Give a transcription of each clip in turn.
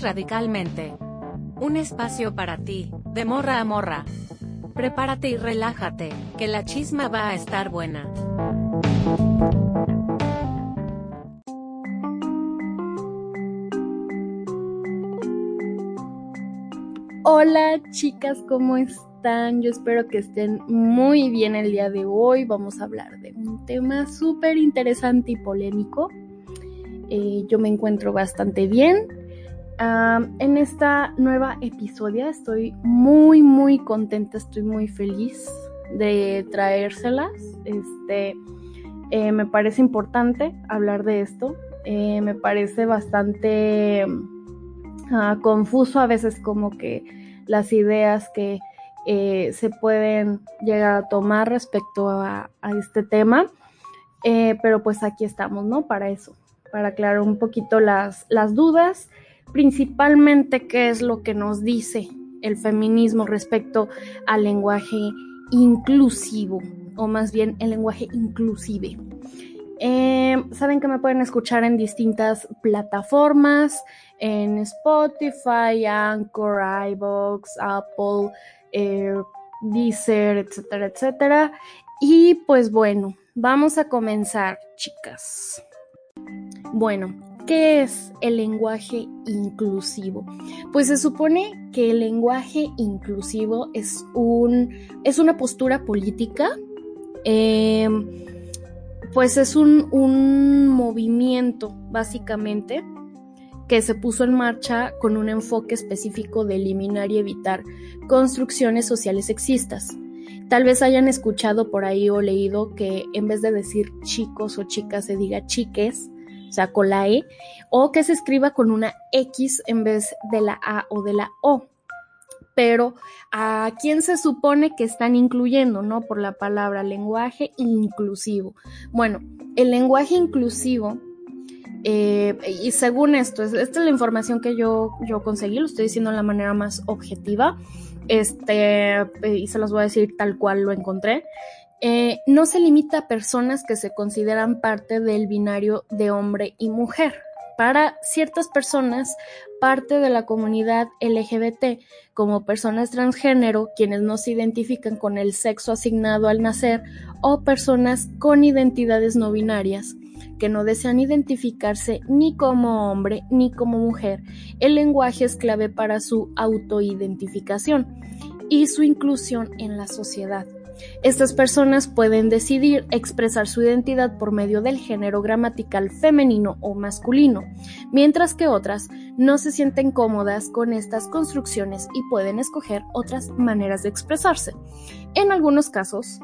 Radicalmente. Un espacio para ti, de morra a morra. Prepárate y relájate, que la chisma va a estar buena. Hola chicas, ¿cómo están? Yo espero que estén muy bien el día de hoy. Vamos a hablar de un tema súper interesante y polémico. Eh, yo me encuentro bastante bien. En esta nueva episodio estoy muy, muy contenta, estoy muy feliz de traérselas. Este, eh, me parece importante hablar de esto. Eh, me parece bastante ah, confuso a veces como que las ideas que se pueden llegar a tomar respecto a, a este tema. pero pues aquí estamos, ¿no? Para eso para aclarar un poquito las, las dudas, principalmente qué es lo que nos dice el feminismo respecto al lenguaje inclusivo, o más bien el lenguaje inclusive. Eh, saben que me pueden escuchar en distintas plataformas, en Spotify, Anchor, iBox, Apple, eh, Deezer, etcétera, etcétera. Y pues bueno, vamos a comenzar, chicas. Bueno, ¿qué es el lenguaje inclusivo? Pues se supone que el lenguaje inclusivo es, un, es una postura política, em, pues es un, un movimiento básicamente que se puso en marcha con un enfoque específico de eliminar y evitar construcciones sociales sexistas. Tal vez hayan escuchado por ahí o leído que en vez de decir chicos o chicas se diga chiques, o sea, con la E, o que se escriba con una X en vez de la A o de la O. Pero a quién se supone que están incluyendo, ¿no? Por la palabra lenguaje inclusivo. Bueno, el lenguaje inclusivo eh, y según esto, esta es la información que yo, yo conseguí, lo estoy diciendo de la manera más objetiva, este, y se los voy a decir tal cual lo encontré. Eh, no se limita a personas que se consideran parte del binario de hombre y mujer. Para ciertas personas, parte de la comunidad LGBT, como personas transgénero, quienes no se identifican con el sexo asignado al nacer, o personas con identidades no binarias, que no desean identificarse ni como hombre ni como mujer, el lenguaje es clave para su autoidentificación y su inclusión en la sociedad. Estas personas pueden decidir expresar su identidad por medio del género gramatical femenino o masculino, mientras que otras no se sienten cómodas con estas construcciones y pueden escoger otras maneras de expresarse. En algunos casos,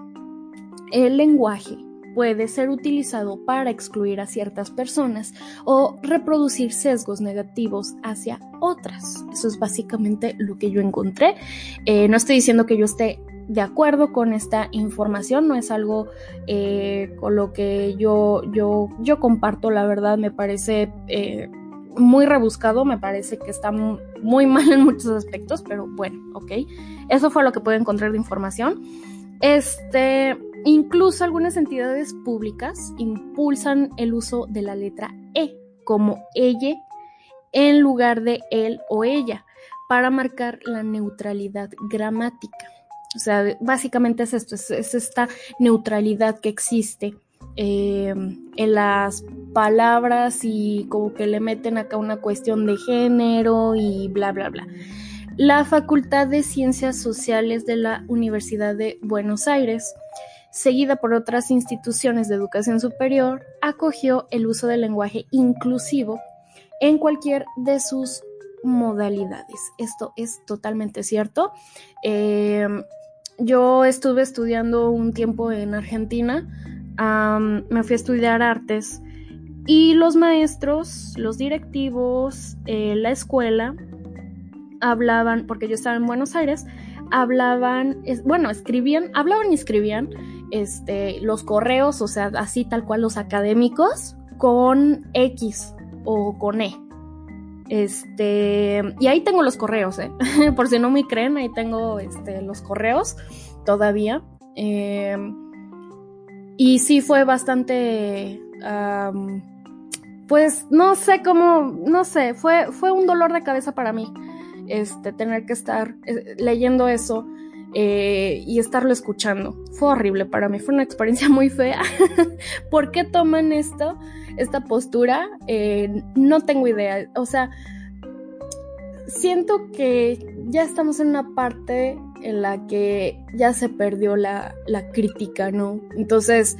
el lenguaje puede ser utilizado para excluir a ciertas personas o reproducir sesgos negativos hacia otras. Eso es básicamente lo que yo encontré. Eh, no estoy diciendo que yo esté de acuerdo con esta información, no es algo eh, con lo que yo, yo, yo comparto, la verdad me parece eh, muy rebuscado, me parece que está muy mal en muchos aspectos, pero bueno, ok, eso fue lo que puedo encontrar de información. Este, incluso algunas entidades públicas impulsan el uso de la letra E como ella en lugar de él o ella para marcar la neutralidad gramática. O sea, básicamente es esto, es, esta neutralidad que existe em, en las palabras y como que le meten acá una cuestión de género y bla, bla, bla. La Facultad de Ciencias Sociales de la Universidad de Buenos Aires, seguida por otras instituciones de educación superior, acogió el uso del lenguaje inclusivo en cualquier de sus modalidades. Esto es totalmente cierto. Em, yo estuve estudiando un tiempo en Argentina, me fui a estudiar artes y los maestros, los directivos, eh, la escuela, hablaban, porque yo estaba en Buenos Aires, hablaban, bueno, escribían, hablaban y escribían este, los correos, o sea, así tal cual los académicos, con X o con E. Este, y ahí tengo los correos, ¿eh? por si no me creen, ahí tengo este, los correos todavía. Em, y sí fue bastante, pues no sé cómo, no sé, fue, fue un dolor de cabeza para mí, este, tener que estar eh, leyendo eso eh, y estarlo escuchando. Fue horrible para mí, fue una experiencia muy fea. ¿Por qué toman esto, esta postura? Eh, no tengo idea. O sea, siento que ya estamos en una parte en la que ya se perdió la, la crítica, ¿no? Entonces,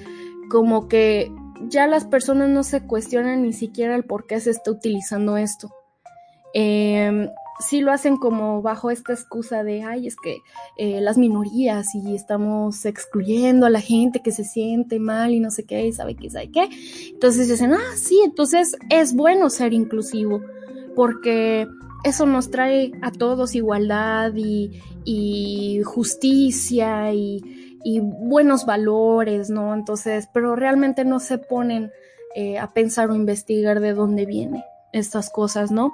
como que ya las personas no se cuestionan ni siquiera el por qué se está utilizando esto. Eh, sí lo hacen como bajo esta excusa de, ay, es que eh, las minorías y estamos excluyendo a la gente que se siente mal y no sé qué, y sabe qué, sabe qué. Entonces dicen, ah, sí, entonces es bueno ser inclusivo, porque eso nos trae a todos igualdad y, y justicia y, y, buenos valores, ¿no? Entonces, pero realmente no se ponen eh, a pensar o investigar de dónde vienen estas cosas, ¿no?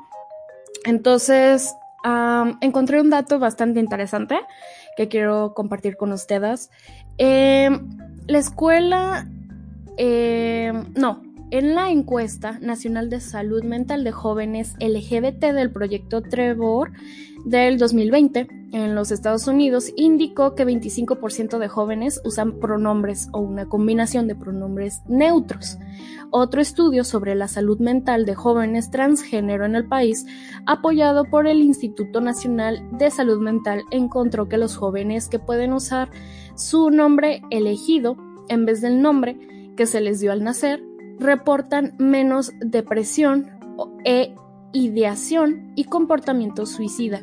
Entonces, encontré un dato bastante interesante que quiero compartir con ustedes. Em, la escuela, em, no, en la encuesta nacional de salud mental de jóvenes LGBT del proyecto Trevor del 2020 en los Estados Unidos indicó que 25% de jóvenes usan pronombres o una combinación de pronombres neutros. Otro estudio sobre la salud mental de jóvenes transgénero en el país, apoyado por el Instituto Nacional de Salud Mental, encontró que los jóvenes que pueden usar su nombre elegido en vez del nombre que se les dio al nacer reportan menos depresión e ideación y comportamiento suicida,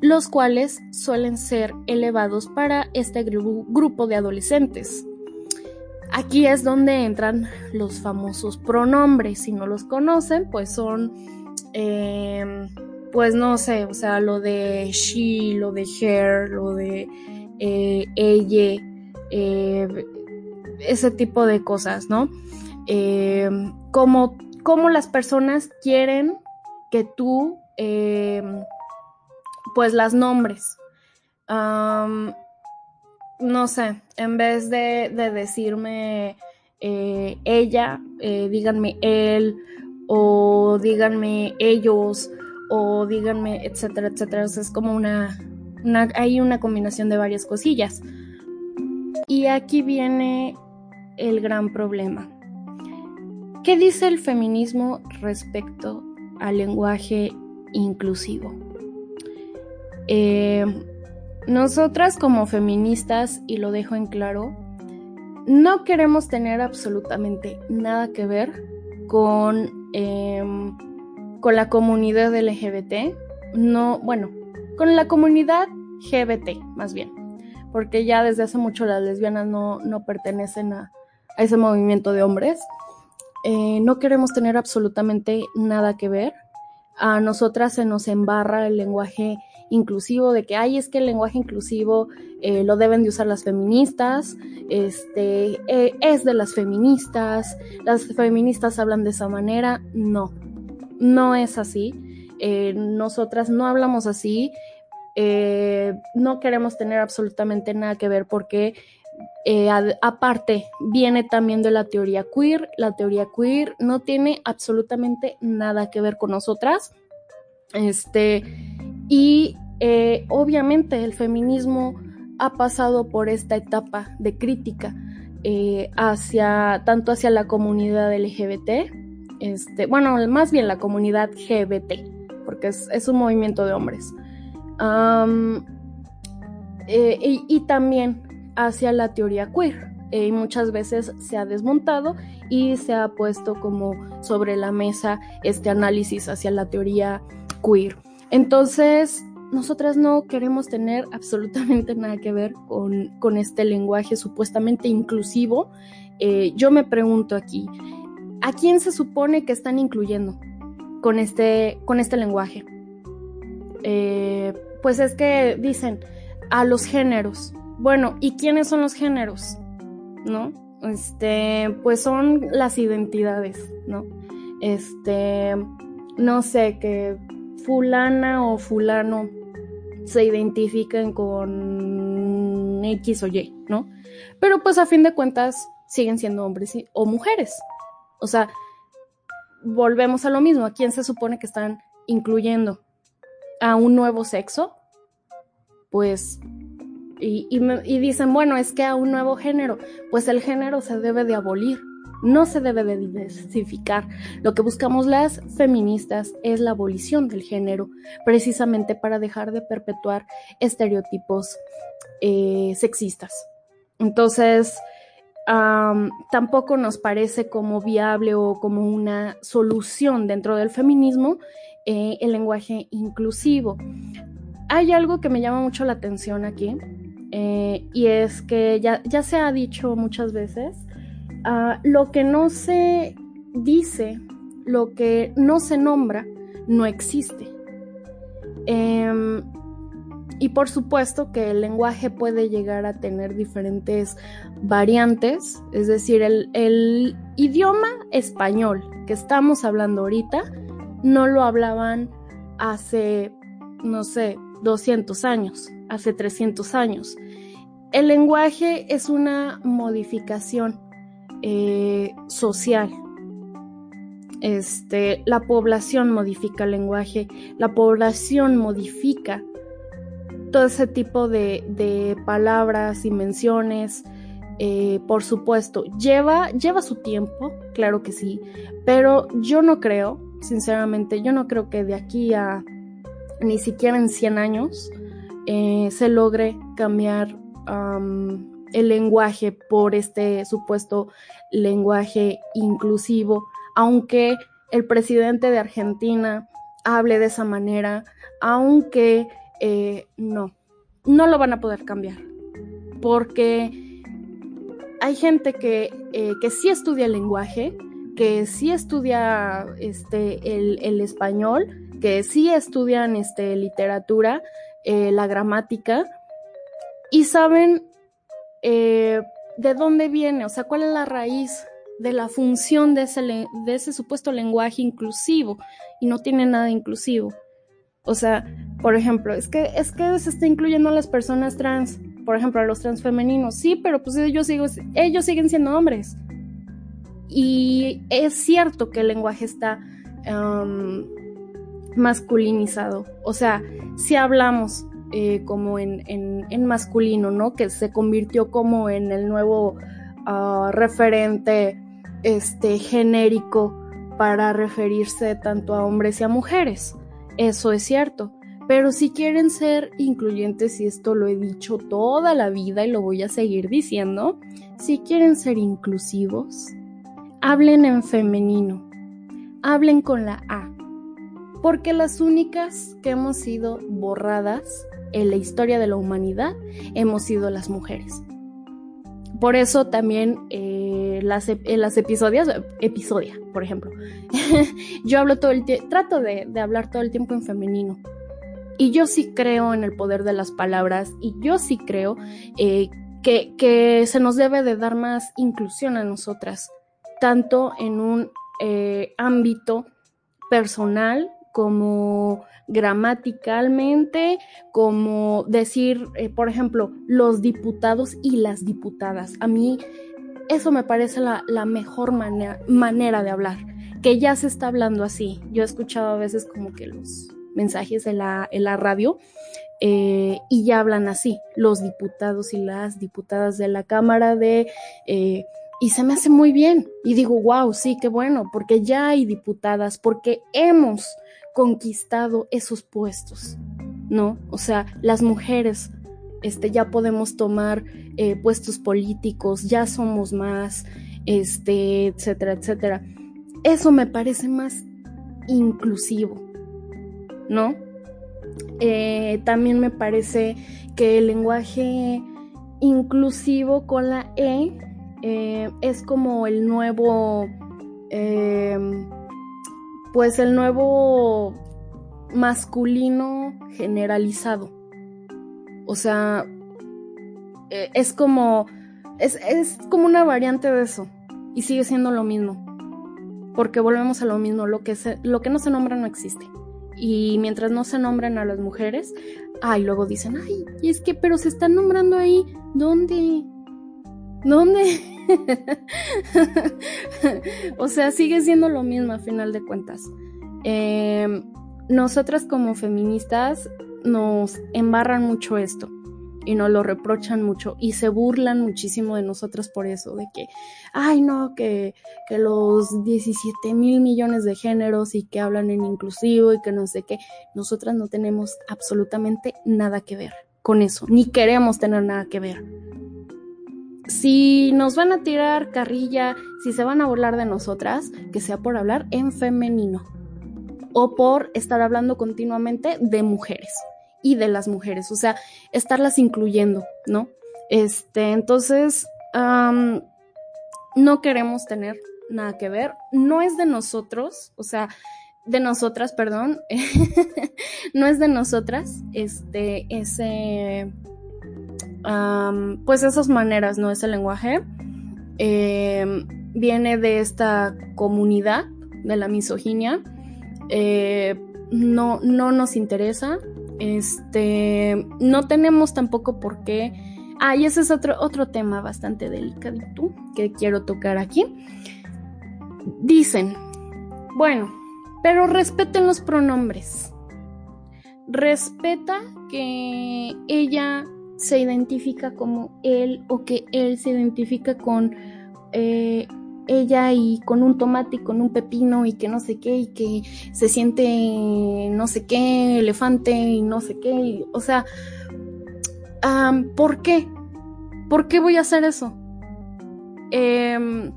los cuales suelen ser elevados para este grupo de adolescentes. Aquí es donde entran los famosos pronombres. Si no los conocen, pues son, em, pues no sé, o sea, lo de she, lo de her, lo de eh, ella, eh, ese tipo de cosas, ¿no? Como, como las personas quieren que tú eh, pues las nombres. no sé, en vez de, decirme eh, ella, eh, díganme él o díganme ellos o díganme etcétera, etcétera. es como una, una, hay una combinación de varias cosillas. Y aquí viene el gran problema. ¿Qué dice el feminismo respecto al lenguaje inclusivo. Eh, nosotras como feministas, y lo dejo en claro, no queremos tener absolutamente nada que ver con, em, con la comunidad LGBT, no, bueno, con la comunidad GBT más bien, porque ya desde hace mucho las lesbianas no, no pertenecen a, a ese movimiento de hombres. Eh, no queremos tener absolutamente nada que ver. A nosotras se nos embarra el lenguaje inclusivo de que, ay, es que el lenguaje inclusivo eh, lo deben de usar las feministas, este, eh, es de las feministas, las feministas hablan de esa manera. No, no es así. nosotras no hablamos así. no queremos tener absolutamente nada que ver porque eh, aparte, viene también de la teoría queer. La teoría queer no tiene absolutamente nada que ver con nosotras. Este, y eh, obviamente el feminismo ha pasado por esta etapa de crítica eh, hacia tanto hacia la comunidad LGBT, este, bueno, más bien la comunidad GBT, porque es, un movimiento de hombres. y, también hacia la teoría queer. Eh, y muchas veces se ha desmontado y se ha puesto como sobre la mesa este análisis hacia la teoría queer. Entonces, nosotras no queremos tener absolutamente nada que ver con, este lenguaje supuestamente inclusivo. Eh, yo me pregunto aquí, ¿a quién se supone que están incluyendo con este, con este lenguaje? Eh, pues es que dicen a los géneros, bueno, ¿y quiénes son los géneros? ¿No? Este, pues son las identidades, ¿no? Este, no sé, que fulana o fulano se identifiquen con X o Y, ¿no? Pero pues a fin de cuentas siguen siendo hombres o mujeres. O sea, volvemos a lo mismo, ¿a quién se supone que están incluyendo? ¿A un nuevo sexo? Pues, y, dicen, bueno, es que a un nuevo género, pues el género se debe de abolir no se debe de diversificar. Lo que buscamos las feministas es la abolición del género, precisamente para dejar de perpetuar estereotipos eh, sexistas. Entonces, tampoco nos parece como viable o como una solución dentro del feminismo eh, el lenguaje inclusivo. Hay algo que me llama mucho la atención aquí eh, y es que ya, ya se ha dicho muchas veces Ah, lo que no se dice, lo que no se nombra, no existe. Em, y por supuesto que el lenguaje puede llegar a tener diferentes variantes, es decir, el, el, idioma español que estamos hablando ahorita no lo hablaban hace, no sé, 200 años, hace 300 años. El lenguaje es una modificación eh, social. Este, la población modifica el lenguaje, la población modifica todo ese tipo de, palabras y menciones. Eh, por supuesto, lleva, lleva su tiempo, claro que sí, pero yo no creo, sinceramente, yo no creo que de aquí a ni siquiera en 100 años eh, se logre cambiar el lenguaje por este supuesto lenguaje inclusivo, aunque el presidente de Argentina hable de esa manera, aunque eh, no, no lo van a poder cambiar, porque hay gente que, eh, que sí estudia el lenguaje, que sí estudia este, el, español, que sí estudian este, literatura, eh, la gramática, y saben eh, de dónde viene, o sea, cuál es la raíz de la función de ese, de ese supuesto lenguaje inclusivo y no tiene nada inclusivo. O sea, por ejemplo, es que, es que se está incluyendo a las personas trans, por ejemplo, a los trans femeninos, sí, pero pues ellos, ellos siguen siendo hombres. Y es cierto que el lenguaje está masculinizado. O sea, si hablamos eh, como en, en, masculino, ¿no? Que se convirtió como en el nuevo ah, referente este, genérico para referirse tanto a hombres y a mujeres. Eso es cierto. Pero si quieren ser incluyentes, y esto lo he dicho toda la vida y lo voy a seguir diciendo, si quieren ser inclusivos, hablen en femenino, hablen con la A, porque las únicas que hemos sido borradas en la historia de la humanidad hemos sido las mujeres. Por eso también eh, las, en las episodios, episodia, por ejemplo, yo hablo todo el tiempo, trato de, hablar todo el tiempo en femenino. Y yo sí creo en el poder de las palabras y yo sí creo eh, que, que, se nos debe de dar más inclusión a nosotras, tanto en un eh, ámbito personal como gramaticalmente, como decir, eh, por ejemplo, los diputados y las diputadas. A mí eso me parece la, mejor manera, de hablar, que ya se está hablando así. Yo he escuchado a veces como que los mensajes en la, en la radio eh, y ya hablan así, los diputados y las diputadas de la Cámara de... Eh, y se me hace muy bien. Y digo, wow, sí, qué bueno, porque ya hay diputadas, porque hemos conquistado esos puestos, ¿no? O sea, las mujeres este, ya podemos tomar eh, puestos políticos, ya somos más, este, etcétera, etcétera. Eso me parece más inclusivo, ¿no? Eh, también me parece que el lenguaje inclusivo con la E eh, es como el nuevo pues el nuevo masculino generalizado. O sea, e, es como, es, como una variante de eso y sigue siendo lo mismo. Porque volvemos a lo mismo, lo que, lo que no se nombra no existe. Y mientras no se nombren a las mujeres, ay, luego dicen, ay, y es que, pero se están nombrando ahí, ¿dónde? ¿Dónde? o sea, sigue siendo lo mismo a final de cuentas. Em, nosotras como feministas nos embarran mucho esto y nos lo reprochan mucho y se burlan muchísimo de nosotras por eso, de que, ay no, que, que los 17 mil millones de géneros y que hablan en inclusivo y que no sé qué, nosotras no tenemos absolutamente nada que ver con eso, ni queremos tener nada que ver. Si nos van a tirar carrilla, si se van a burlar de nosotras, que sea por hablar en femenino o por estar hablando continuamente de mujeres y de las mujeres, o sea, estarlas incluyendo, ¿no? Este, entonces, no queremos tener nada que ver, no es de nosotros, o sea, de nosotras, perdón, no es de nosotras, este, ese, pues esas maneras, ¿no? Ese lenguaje em, viene de esta comunidad de la misoginia, eh, no, no nos interesa, este, no tenemos tampoco por qué. Ah, y ese es otro, otro tema bastante delicadito que quiero tocar aquí. Dicen, bueno, pero respeten los pronombres. Respeta que ella se identifica como él o que él se identifica con eh, ella y con un tomate y con un pepino y que no sé qué y que se siente no sé qué, elefante y no sé qué. o sea, ¿por qué? ¿Por qué voy a hacer eso? Em,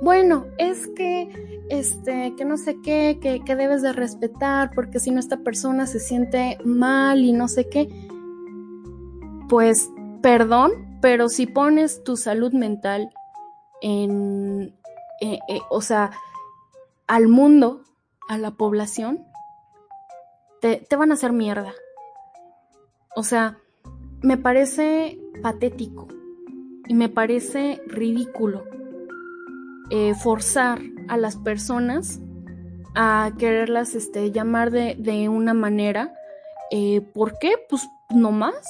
bueno, es que, este, que no sé qué, que, que debes de respetar porque si no esta persona se siente mal y no sé qué, pues perdón, pero si pones tu salud mental en, eh, eh, o sea, al mundo, a la población, te, van a hacer mierda. O sea, me parece patético y me parece ridículo eh, forzar a las personas a quererlas este, llamar de, de una manera. ¿Por qué? Pues no más.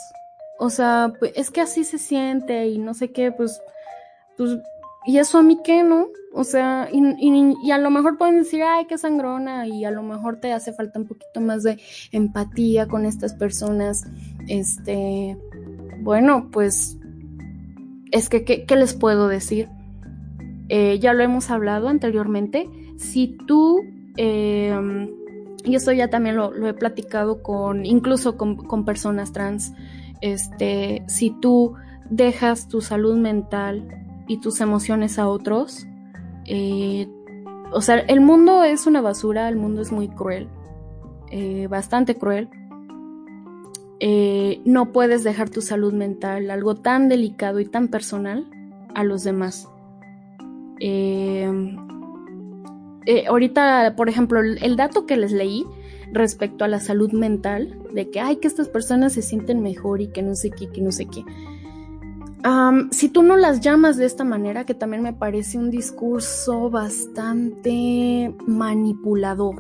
O sea, pues, es que así se siente y no sé qué, pues, pues ¿Y eso a mí qué, no? O sea, y, a lo mejor pueden decir, ay, qué sangrona, y a lo mejor te hace falta un poquito más de empatía con estas personas. Este, bueno, pues, es que, ¿qué, les puedo decir? Eh, ya lo hemos hablado anteriormente. Si tú, em, y eso ya también lo, he platicado con, incluso con personas trans, este, si tú dejas tu salud mental y tus emociones a otros. Eh, o sea, el mundo es una basura, el mundo es muy cruel, eh, bastante cruel. Eh, no puedes dejar tu salud mental, algo tan delicado y tan personal, a los demás. ahorita, por ejemplo, el, dato que les leí respecto a la salud mental, de que, ay, que estas personas se sienten mejor y que no sé qué, que no sé qué si tú no las llamas de esta manera, que también me parece un discurso bastante manipulador.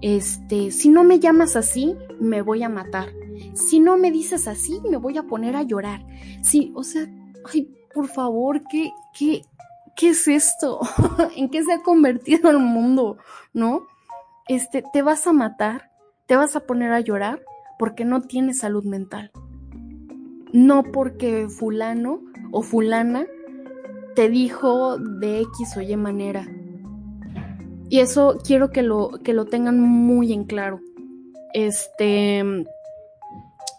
Este, si no me llamas así, me voy a matar. Si no me dices así, me voy a poner a llorar. Sí, o sea, ay, por favor, ¿qué, qué, qué es esto? ¿En qué se ha convertido el mundo? ¿No? Este, te vas a matar, te vas a poner a llorar porque no tienes salud mental no porque fulano o fulana te dijo de X o Y manera. Y eso quiero que lo, que lo tengan muy en claro. Este,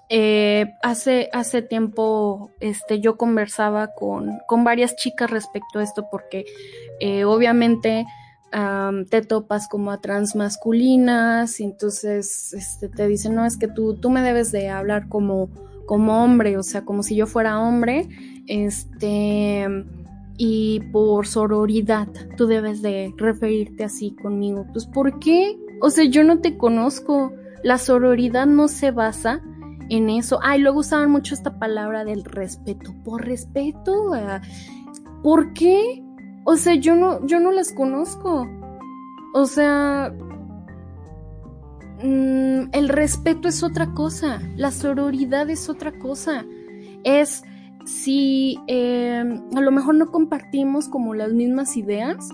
eh, hace, hace tiempo este, yo conversaba con, con, varias chicas respecto a esto porque eh, obviamente te topas como a transmasculinas y entonces este, te dicen, no, es que tú, tú me debes de hablar como como hombre, o sea, como si yo fuera hombre, este, y por sororidad, tú debes de referirte así conmigo. Pues, ¿por qué? O sea, yo no te conozco. La sororidad no se basa en eso. Ay, luego usaban mucho esta palabra del respeto. Por respeto, ¿por qué? O sea, yo no, yo no las conozco. O sea, Mm, el respeto es otra cosa, la sororidad es otra cosa. Es si eh, a lo mejor no compartimos como las mismas ideas,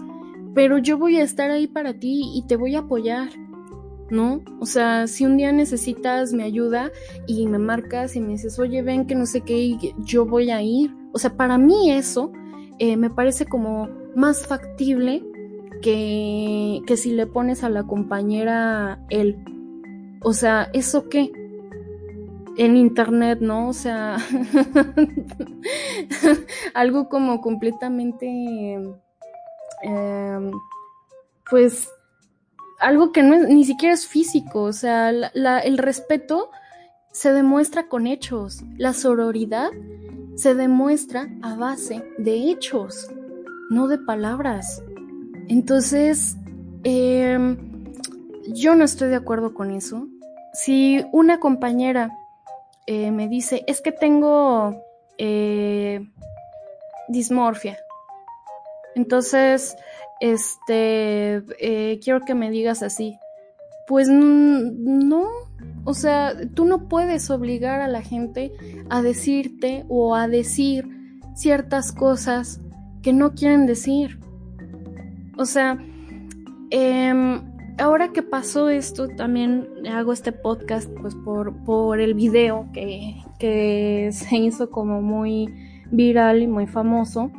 pero yo voy a estar ahí para ti y te voy a apoyar, ¿no? O sea, si un día necesitas mi ayuda y me marcas y me dices, oye, ven que no sé qué, yo voy a ir. O sea, para mí eso eh, me parece como más factible que, que si le pones a la compañera él. O sea, ¿eso qué? En internet, ¿no? O sea, algo como completamente, em, pues, algo que no ni siquiera es físico, o sea, el respeto se demuestra con hechos, la sororidad se demuestra a base de hechos, no de palabras. Entonces, em, yo no estoy de acuerdo con eso. Si una compañera eh, me dice, es que tengo eh, dismorfia, entonces, este, eh, quiero que me digas así. Pues no, o sea, tú no puedes obligar a la gente a decirte o a decir ciertas cosas que no quieren decir. O sea, em, ahora que pasó esto, también hago este podcast pues por, por el video que, que se hizo como muy viral y muy famoso.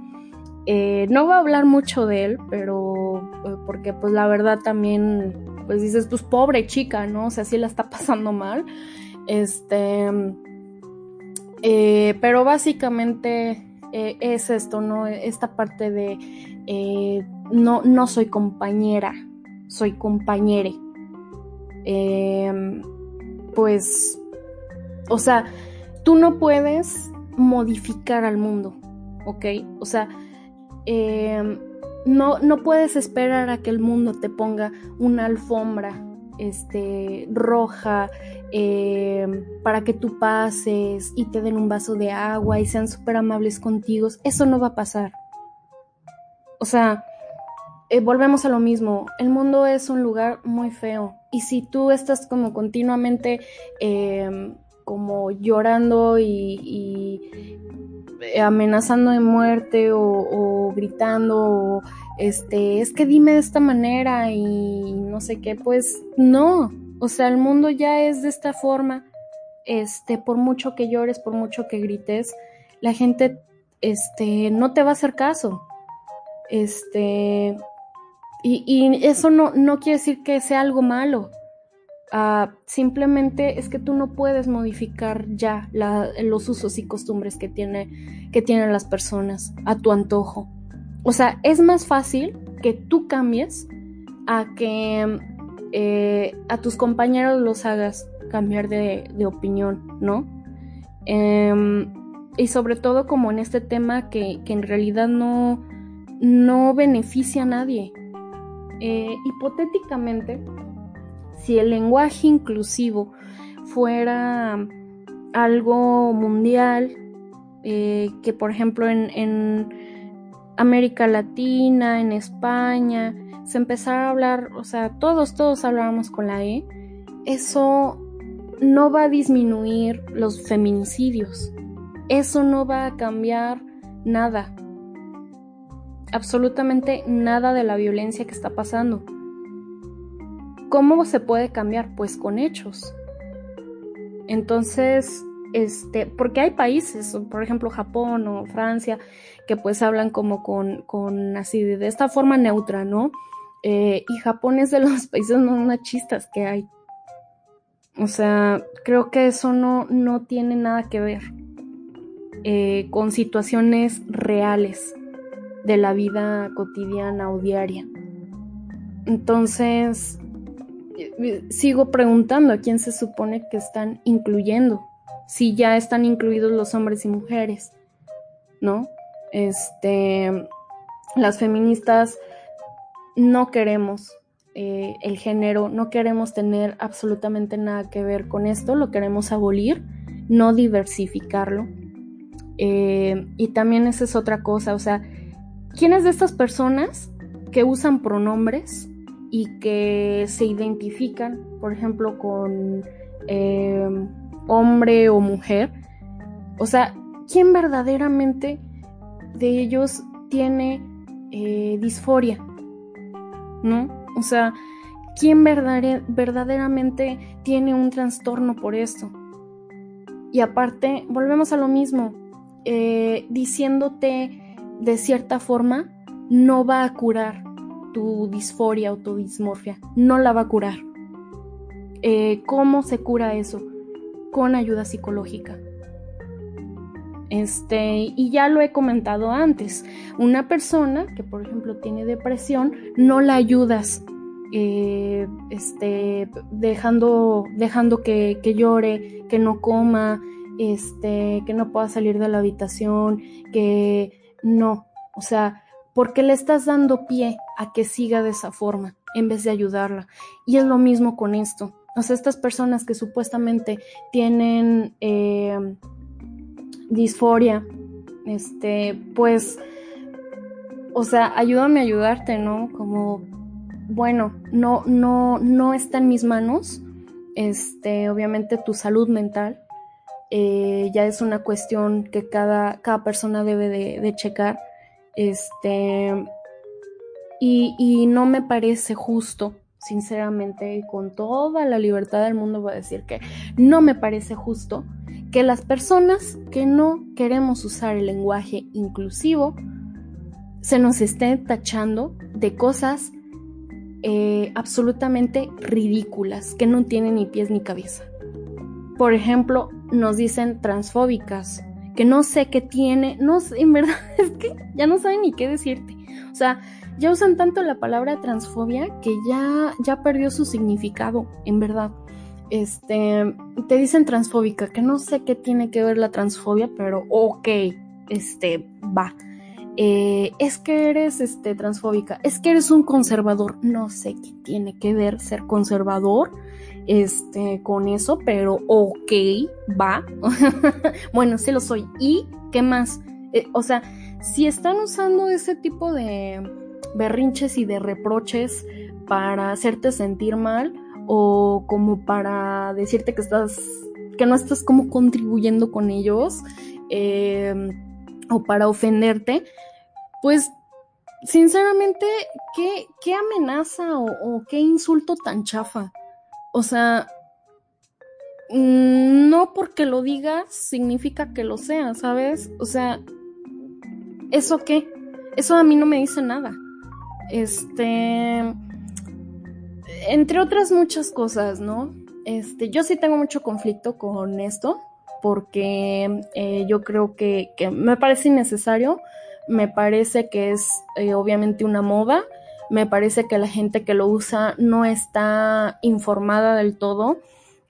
Eh, no voy a hablar mucho de él, pero eh, porque pues la verdad también, pues dices, pues pobre chica, ¿no? O sea, sí la está pasando mal. Este, eh, pero básicamente es esto, ¿no? Esta parte de no, no soy compañera, soy compañere. Em, pues, o sea, tú no puedes modificar al mundo, ¿ok? O sea, em, no, no puedes esperar a que el mundo te ponga una alfombra este, roja em, para que tú pases y te den un vaso de agua y sean súper amables contigo. Eso no va a pasar. O sea, eh, volvemos a lo mismo, el mundo es un lugar muy feo y si tú estás como continuamente em, como llorando y, amenazando de muerte o, gritando o este es que dime de esta manera y no sé qué pues no. O sea el mundo ya es de esta forma. Este por mucho que llores por mucho que grites la gente este no te va a hacer caso. Este y, eso no, no, quiere decir que sea algo malo. Ah, simplemente es que tú no puedes modificar ya los usos y costumbres que, tiene, que tienen las personas a tu antojo. O sea, es más fácil que tú cambies a que eh, a tus compañeros los hagas cambiar de, opinión, ¿no? Em, y sobre todo como en este tema que, que en realidad no, no beneficia a nadie. Eh, hipotéticamente, si el lenguaje inclusivo fuera algo mundial, eh, que por ejemplo en, América Latina, en España, se empezara a hablar, o sea, todos, todos hablábamos con la E, eso no va a disminuir los feminicidios, eso no va a cambiar nada absolutamente nada de la violencia que está pasando. ¿Cómo se puede cambiar? Pues con hechos. Entonces, este, porque hay países, por ejemplo Japón o Francia, que pues hablan como con, con así, de esta forma neutra, ¿no? Eh, y Japón es de los países más machistas que hay. O sea, creo que eso no, no tiene nada que ver eh, con situaciones reales de la vida cotidiana o diaria. Entonces, sigo preguntando a quién se supone que están incluyendo, si ya están incluidos los hombres y mujeres, ¿no? Este, las feministas no queremos eh, el género, no queremos tener absolutamente nada que ver con esto, lo queremos abolir, no diversificarlo. Eh, y también esa es otra cosa, o sea, ¿Quiénes de estas personas que usan pronombres y que se identifican, por ejemplo, con eh, hombre o mujer? O sea, ¿quién verdaderamente de ellos tiene eh, disforia? ¿No? O sea, ¿quién verdaderamente tiene un trastorno por esto? Y aparte, volvemos a lo mismo, eh, diciéndote de cierta forma, no va a curar tu disforia o tu dismorfia, no la va a curar. Eh, ¿Cómo se cura eso? Con ayuda psicológica. Este, y ya lo he comentado antes, una persona que por ejemplo tiene depresión, no la ayudas eh, este, dejando, dejando que, que, llore, que no coma, este, que no pueda salir de la habitación, que no, o sea, porque le estás dando pie a que siga de esa forma en vez de ayudarla. Y es lo mismo con esto. O sea, estas personas que supuestamente tienen eh, disforia, este, pues, o sea, ayúdame a ayudarte, ¿no? Como, bueno, no, no, no está en mis manos, este, obviamente tu salud mental, eh, ya es una cuestión que cada, cada persona debe de, checar, este, y, y no me parece justo sinceramente, con toda la libertad del mundo voy a decir que no me parece justo que las personas que no queremos usar el lenguaje inclusivo se nos estén tachando de cosas eh, absolutamente ridículas que no tienen ni pies ni cabeza. Por ejemplo, nos dicen transfóbicas, que no sé qué tiene, no sé, en verdad es que ya no saben ni qué decirte. O sea, ya usan tanto la palabra transfobia que ya, ya perdió su significado, en verdad. Este, te dicen transfóbica, que no sé qué tiene que ver la transfobia, pero ok, este, va. Eh, es que eres este, transfóbica, es que eres un conservador, no sé qué tiene que ver ser conservador este, con eso, pero ok, va. bueno, sí lo soy. ¿Y qué más? Eh, o sea, si están usando ese tipo de, berrinches y de reproches para hacerte sentir mal o como para decirte que estás que no estás como contribuyendo con ellos em, o para ofenderte pues sinceramente qué, qué amenaza o, qué insulto tan chafa o sea mm, no porque lo digas significa que lo sea, ¿sabes? O sea, ¿eso qué? Eso a mí no me dice nada. Este, entre otras muchas cosas, ¿no? Este, yo sí tengo mucho conflicto con esto porque eh, yo creo que, me parece innecesario, me parece que es eh, obviamente una moda, me parece que la gente que lo usa no está informada del todo,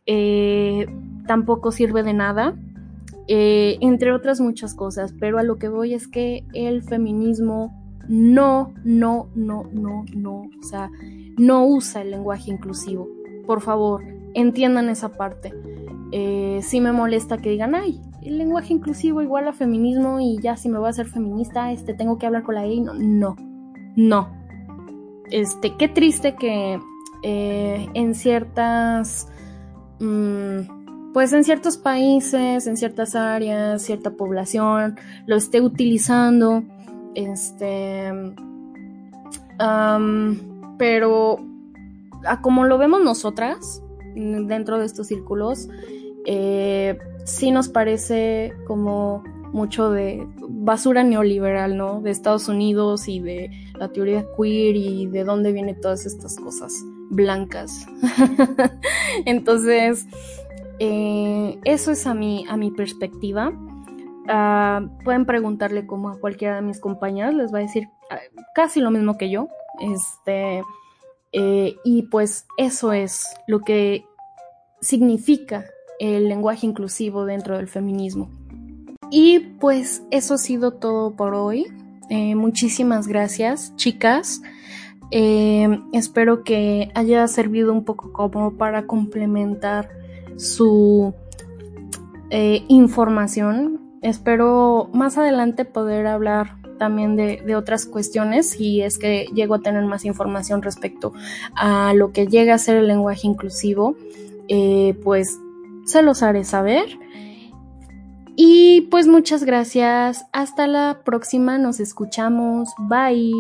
eh, tampoco sirve de nada, entre otras muchas cosas, pero a lo que voy es que el feminismo no, no, no, no, no, o sea, no usa el lenguaje inclusivo. Por favor, entiendan esa parte. Eh, sí me molesta que digan, ay, el lenguaje inclusivo igual a feminismo y ya si me voy a hacer feminista, este, tengo que hablar con la E. No, no, no. Este, qué triste que eh, en ciertas, mm, pues en ciertos países, en ciertas áreas, cierta población lo esté utilizando este. pero a como lo vemos nosotras dentro de estos círculos, eh, sí nos parece como mucho de basura neoliberal, ¿no? De Estados Unidos y de la teoría queer y de dónde vienen todas estas cosas blancas. Entonces, eh, eso es a mi, a mi perspectiva. Ah, pueden preguntarle como a cualquiera de mis compañeras, les va a decir ah, casi lo mismo que yo. Este, eh, y pues eso es lo que significa el lenguaje inclusivo dentro del feminismo. Y pues eso ha sido todo por hoy. Eh, muchísimas gracias, chicas. Eh, espero que haya servido un poco como para complementar su información espero más adelante poder hablar también de, otras cuestiones si es que llego a tener más información respecto a lo que llega a ser el lenguaje inclusivo, eh, pues se los haré saber. Y pues muchas gracias. Hasta la próxima. Nos escuchamos. Bye.